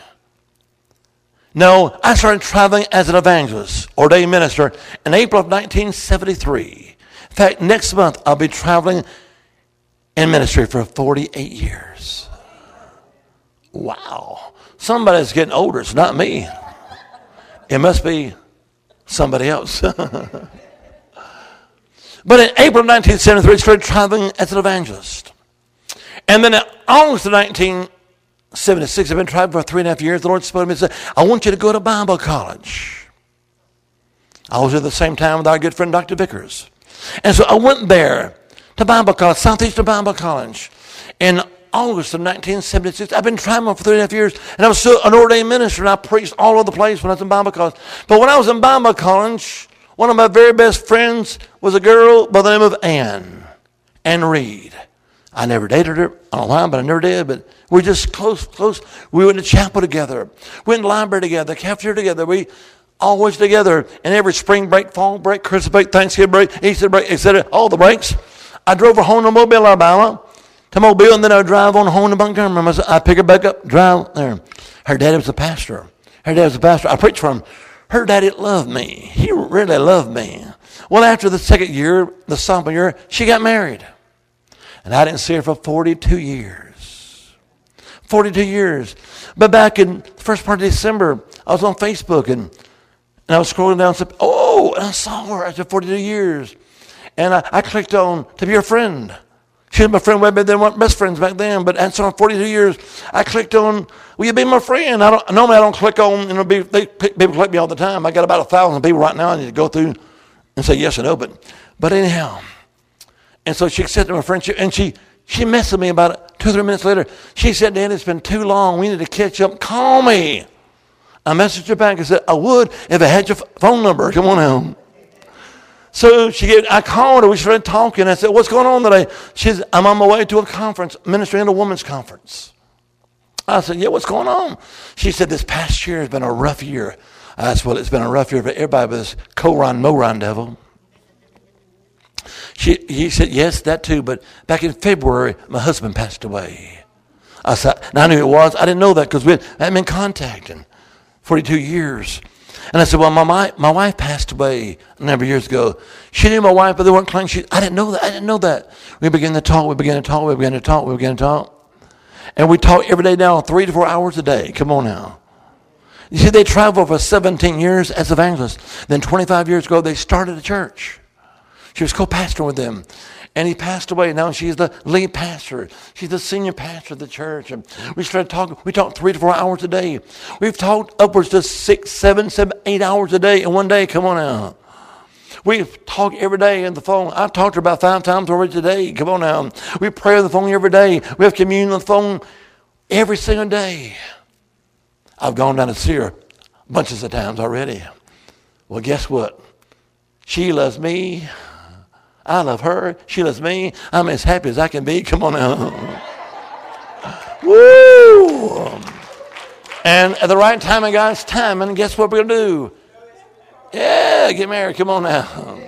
No, I started traveling as an evangelist, ordained minister, in April of 1973. In fact, next month I'll be traveling in ministry for 48 years. Wow. Somebody's getting older. It's not me. It must be somebody else. [LAUGHS] but in April 1973, I started traveling as an evangelist. And then in August of 1976, I've been traveling for three and a half years. The Lord spoke to me and said, I want you to go to Bible college. I was at the same time with our good friend Dr. Vickers. And so I went there to Bible college, Southeastern Bible College. In August of 1976. I've been traveling for three and a half years, and I was still an ordained minister, and I preached all over the place when I was in Bible college. But when I was in Bible college, one of my very best friends was a girl by the name of Ann, Ann Reed. I never dated her. Know but I never did. But we're just close, close. We went to chapel together. We went to library together, cafeteria together. We always together. And every spring break, fall break, Christmas break, Thanksgiving break, Easter break, etc. All the breaks. I drove her home to Mobile, Alabama to Mobile, and then I would drive on home to Montgomery. I pick her back up, drive there. Her daddy was a pastor. Her dad was a pastor. I preached for him. Her daddy loved me. He really loved me. Well, after the second year, the sophomore year, she got married. And I didn't see her for 42 years. 42 years. But back in the first part of December, I was on Facebook and, and I was scrolling down and said, oh, and I saw her after 42 years. And I, I clicked on to be her friend. She was my friend then. weren't best friends back then, but after 42 years, I clicked on, will you be my friend? I don't, normally I don't click on, you know, be, they, people click me all the time. I got about a thousand people right now I need to go through and say yes or no, but, but anyhow. And so she accepted my friendship, and she, she messaged me about it two or three minutes later. She said, Dan, it's been too long. We need to catch up. Call me. I messaged her back and said, I would if I had your phone number. Come on home. So she gave, I called her. We started talking. I said, What's going on today? She said, I'm on my way to a conference, ministry and a women's conference. I said, Yeah, what's going on? She said, This past year has been a rough year. I said, Well, it's been a rough year for everybody with this Koron Moron devil. She, he said, Yes, that too. But back in February, my husband passed away. I said, and I knew it was. I didn't know that because we hadn't been contacting 42 years. And I said, Well, my, my my wife passed away a number of years ago. She knew my wife, but they weren't claiming she I didn't know that. I didn't know that. We began to talk, we began to talk, we began to talk, we began to talk. And we talk every day now, three to four hours a day. Come on now. You see, they traveled for 17 years as evangelists. Then 25 years ago, they started a church. She was co-pastor with them and he passed away. Now she's the lead pastor. She's the senior pastor of the church. And we started talking. We talked three to four hours a day. We've talked upwards to six, seven, seven, eight hours a day in one day. Come on now. We talk every day on the phone. I've talked to her about five times already today. Come on now. We pray on the phone every day. We have communion on the phone every single day. I've gone down to see her bunches of times already. Well, guess what? She loves me. I love her. She loves me. I'm as happy as I can be. Come on now. [LAUGHS] Woo! And at the right time of God's time, and guess what we're going to do? Yeah, get married. Come on now.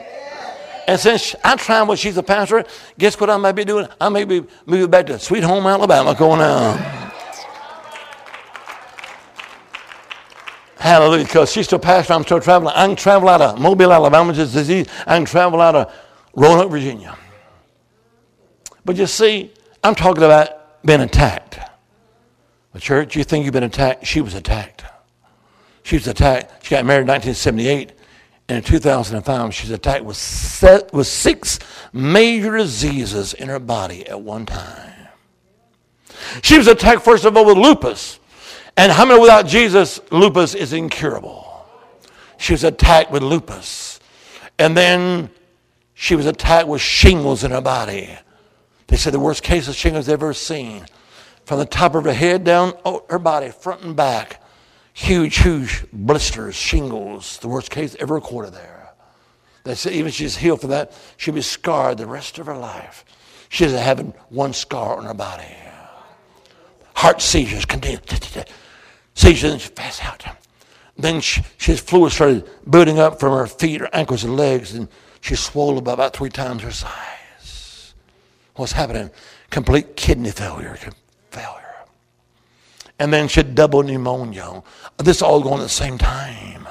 And since I'm trying what she's a pastor, guess what I may be doing? I may be moving back to Sweet Home, Alabama, going on. now. Hallelujah. Because she's still pastor, I'm still traveling. I can travel out of Mobile, Alabama, is disease. I can travel out of Roanoke, Virginia. But you see, I'm talking about being attacked. The church, you think you've been attacked? She was attacked. She was attacked. She got married in 1978. And in 2005, she was attacked with, set, with six major diseases in her body at one time. She was attacked, first of all, with lupus. And how many without Jesus, lupus is incurable? She was attacked with lupus. And then she was attacked with shingles in her body. They said the worst case of shingles ever seen. From the top of her head down oh, her body, front and back. Huge, huge blisters, shingles, the worst case ever recorded there. They said even if she's healed from that, she'll be scarred the rest of her life. She doesn't have one scar on her body. Heart seizures, continue. Seizures, and she passed out. Then she, his fluid started building up from her feet, her ankles, and legs, and she swelled by about three times her size. What's happening? Complete kidney failure. Failure. And then she had double pneumonia. This all going at the same time.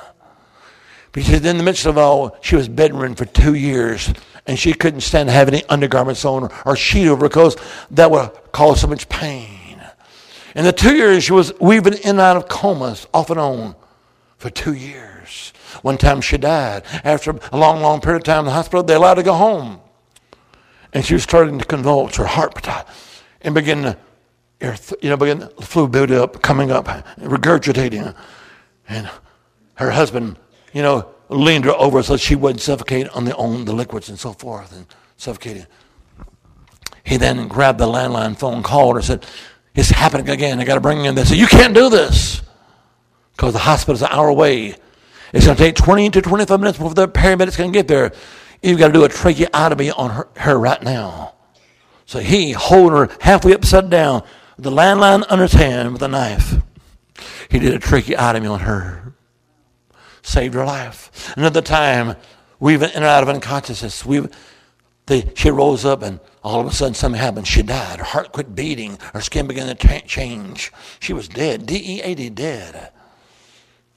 Because in the midst of all, she was bedridden for two years and she couldn't stand to have any undergarments on or sheet over because that would cause so much pain. In the two years, she was weaving in and out of comas off and on for two years. One time she died. After a long, long period of time in the hospital, they allowed her to go home. And she was starting to convulse, her heart and begin to, you know, begin the fluid build up, coming up, regurgitating. And her husband, you know, leaned her over so she wouldn't suffocate on the, on the liquids and so forth and suffocating. He then grabbed the landline phone, called her, said, It's happening again. I got to bring you in. They said, You can't do this because the hospital's an hour away. It's going to take 20 to 25 minutes before the paramedics can get there. You've got to do a tracheotomy on her, her right now. So he, holding her halfway upside down, the landline under his hand with a knife, he did a tracheotomy on her. Saved her life. Another time, weaving in and out of unconsciousness, we, they, she rose up and all of a sudden something happened. She died. Her heart quit beating. Her skin began to t- change. She was dead. D-E-A-D, dead.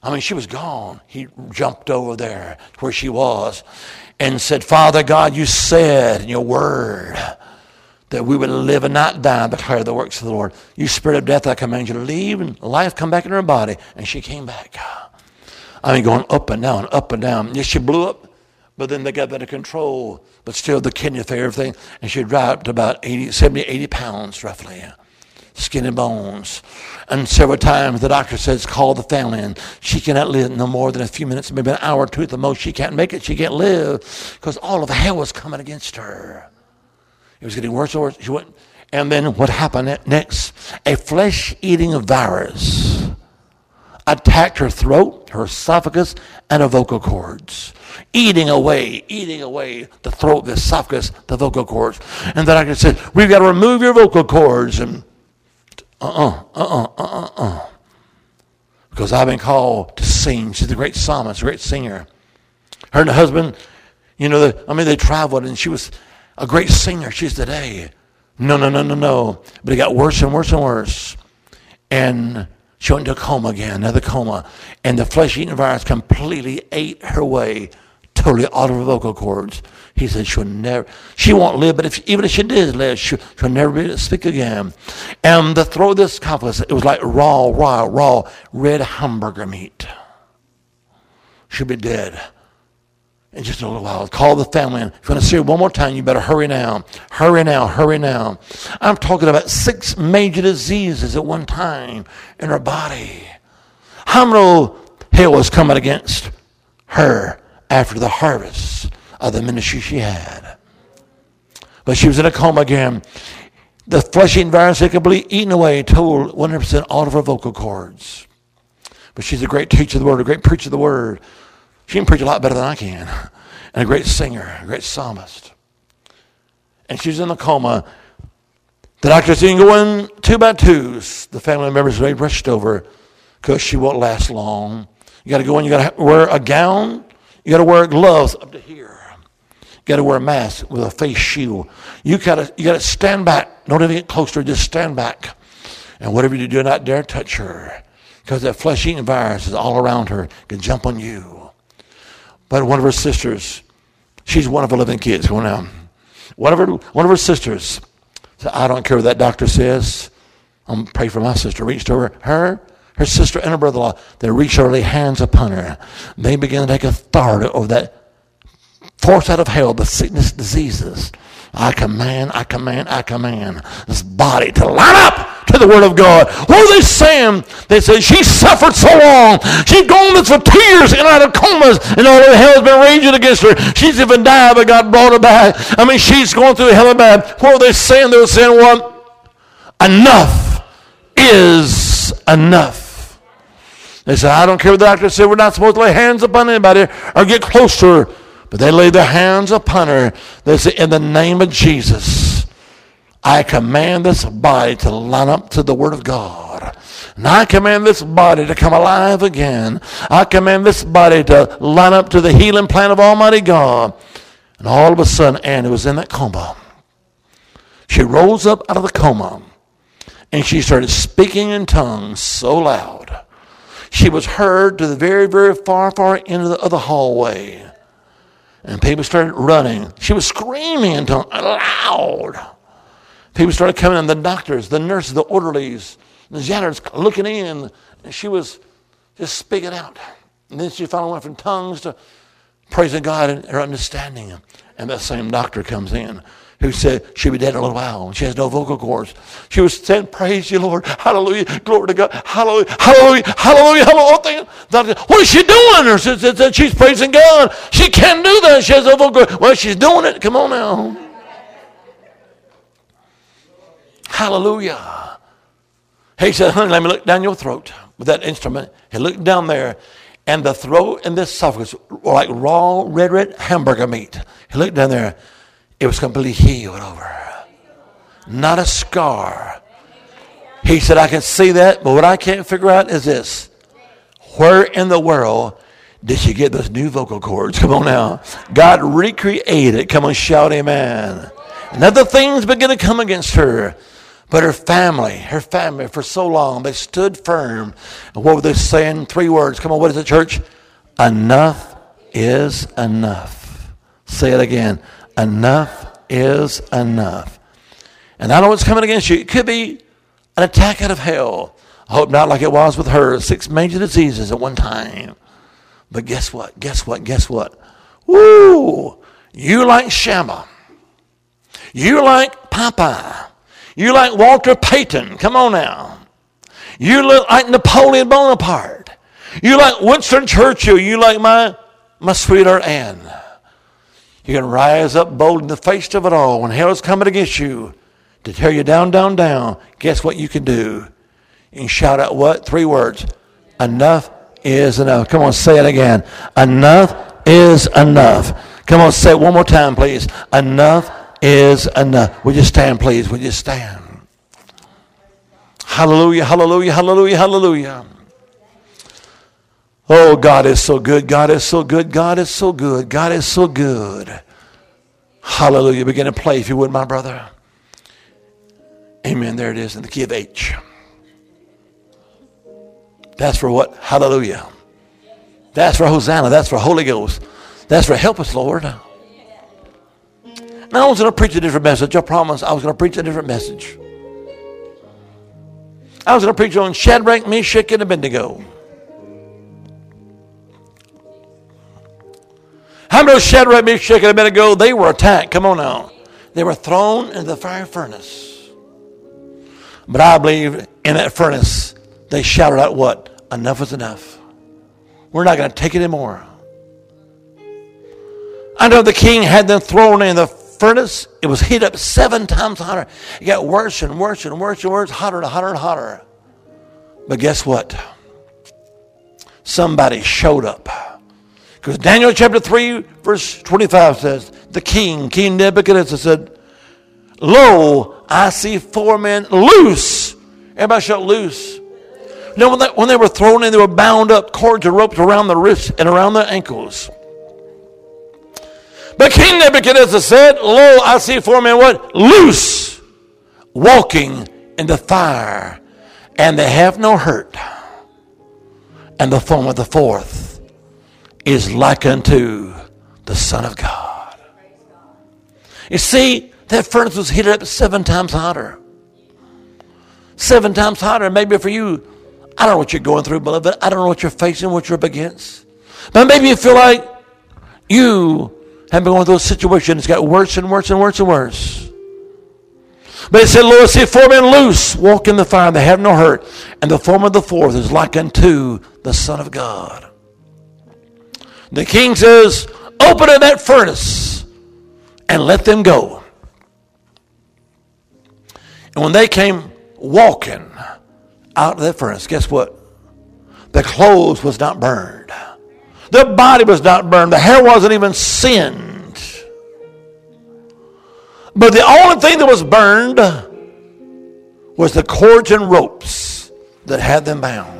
I mean, she was gone. He jumped over there where she was and said, Father God, you said in your word that we would live and not die and declare the works of the Lord. You spirit of death, I command you to leave and life come back in her body. And she came back. I mean, going up and down, up and down. Yes, she blew up, but then they got under control. But still, the kidney failure, everything. And she dropped about 80, 70, 80 pounds roughly skin and bones. And several times the doctor says, call the family, and she cannot live no more than a few minutes, maybe an hour or two at the most. She can't make it. She can't live because all of hell was coming against her. It was getting worse and worse. She went, and then what happened next? A flesh-eating virus attacked her throat, her esophagus, and her vocal cords eating away, eating away the throat, the esophagus, the vocal cords. And the doctor said, We've got to remove your vocal cords. And uh-uh, uh-uh, uh-uh, uh. Because I've been called to sing. She's a great psalmist, a great singer. Her and her husband, you know, they, I mean, they traveled and she was a great singer. She's today. No, no, no, no, no. But it got worse and worse and worse. And she went into a coma again, another coma. And the flesh-eating virus completely ate her way totally out of her vocal cords. He said she'll never, she won't live, but if, even if she did live, she'll, she'll never be able to speak again. And the throat of this complex, it was like raw, raw, raw, red hamburger meat. She'll be dead in just a little while. Call the family. If you want to see her one more time, you better hurry now. Hurry now, hurry now. I'm talking about six major diseases at one time in her body. How many hell was coming against her after the harvest of the ministry she had. But she was in a coma again. The flesh-eating virus had completely eaten away, told 100% all of her vocal cords. But she's a great teacher of the word, a great preacher of the word. She can preach a lot better than I can. [LAUGHS] And a great singer, a great psalmist. And she's in a coma. The doctor said, go in two by twos. The family members, they rushed over. because she won't last long. You got to go in, you got to wear a gown, you got to wear gloves up to here. You got to wear a mask with a face shield. You got to you got to stand back. Don't even get close to her. Just stand back. And whatever you do, do not dare touch her, because that flesh-eating virus is all around her. Can jump on you. But one of her sisters, she's one of 11 kids. Now. One of her, one of her sisters said, I don't care what that doctor says. I'm to pray for my sister. Reached over her, her sister, and her brother-in-law. They over, lay hands upon her. They begin to take authority over that force out of hell, the sickness, diseases. I command, I command, I command this body to line up to the Word of God. What are they saying? They say, She suffered so long. She's gone for two years and out of comas, and all the hell has been raging against her. She's even died, but God brought her back. I mean, she's going through hell and bad. What are they saying? They're saying, Well, enough is enough. They said, I don't care what the doctor said. We're not supposed to lay hands upon anybody or get close to her. But they laid their hands upon her. They said, In the name of Jesus, I command this body to line up to the Word of God. And I command this body to come alive again. I command this body to line up to the healing plan of Almighty God. And all of a sudden, Annie was in that coma. She rose up out of the coma and she started speaking in tongues so loud. She was heard to the very, very far, far end of the, of the hallway. And people started running. She was screaming in tongues loud. People started coming in, the doctors, the nurses, the orderlies, the janitors looking in. And she was just speaking out. And then she finally went from tongues to praising God and her understanding. And that same doctor comes in who said she'd be dead in a little while she has no vocal cords. She was saying, Praise you, Lord. Hallelujah. Glory to God. Hallelujah. Hallelujah. Hallelujah. Hallelujah. What is she doing? She's praising God. She can't do that. She has no vocal cords. Well, she's doing it. Come on now. Hallelujah. He said, honey, let me look down your throat with that instrument. He looked down there, and the throat and the esophagus were like raw red, red hamburger meat. He looked down there. It was completely healed over. Not a scar. He said, I can see that, but what I can't figure out is this. Where in the world did she get those new vocal cords? [LAUGHS] Come on now. God recreated. Come on, shout amen. And other things began to come against her. But her family, her family, for so long, they stood firm. And what were they saying? Three words. Come on, what is it, church? Enough is enough. Say it again. Enough is enough. And I know what's coming against you. It could be an attack out of hell. I hope not like it was with her. Six major diseases at one time. But guess what? Guess what? Guess what? Woo! You like Shammah. You like Popeye. You like Walter Payton. Come on now. You look like Napoleon Bonaparte. You like Winston Churchill. You like my, my sweetheart Anne. You can rise up bold in the face of it all when hell is coming against you to tear you down, down, down. Guess what you can do? You can shout out what? Three words. Enough is enough. Come on, say it again. Enough is enough. Come on, say it one more time, please. Enough is enough. Would you stand, please? Would you stand? Hallelujah, hallelujah, hallelujah, hallelujah. Oh, God is so good. God is so good. God is so good. God is so good. Hallelujah. Begin to play if you would, my brother. Amen. There it is in the key of H. That's for what? Hallelujah. That's for Hosanna. That's for Holy Ghost. That's for help us, Lord. Now, I was going to preach a different message. I promise I was going to preach a different message. I was going to preach on Shadrach, Meshach, and Abednego. How many of Shadrach, Meshach, and Abednego, they were attacked. Come on now. They were thrown into the fire furnace. But I believe in that furnace, they shouted out what? Enough is enough. We're not going to take it anymore. I know the king had them thrown in the furnace, it was heated up seven times hotter. It got worse and worse and worse and worse, hotter and hotter and hotter. But guess what? Somebody showed up. Because Daniel chapter 3, verse 25 says, The king, King Nebuchadnezzar, said, Lo, I see four men loose. Everybody shout loose. Know, when they, when they were thrown in, they were bound up, cords and ropes around the wrists and around their ankles. But King Nebuchadnezzar said, Lo, I see four men what? Loose, walking in the fire, and they have no hurt. And the form of the fourth is like unto the Son of God. You see, that furnace was heated up seven times hotter. Seven times hotter. Maybe for you, I don't know what you're going through, beloved. I don't know what you're facing, what you're up against. But maybe you feel like you have been going through a situation that's got worse and worse and worse and worse. But it said, Lord, see four men loose, walk in the fire, they have no hurt. And the form of the fourth is like unto the Son of God. The king says, Open up that furnace and let them go. And when they came walking out of that furnace, guess what? The clothes was not burned. The body was not burned. The hair wasn't even sinned. But the only thing that was burned was the cords and ropes that had them bound.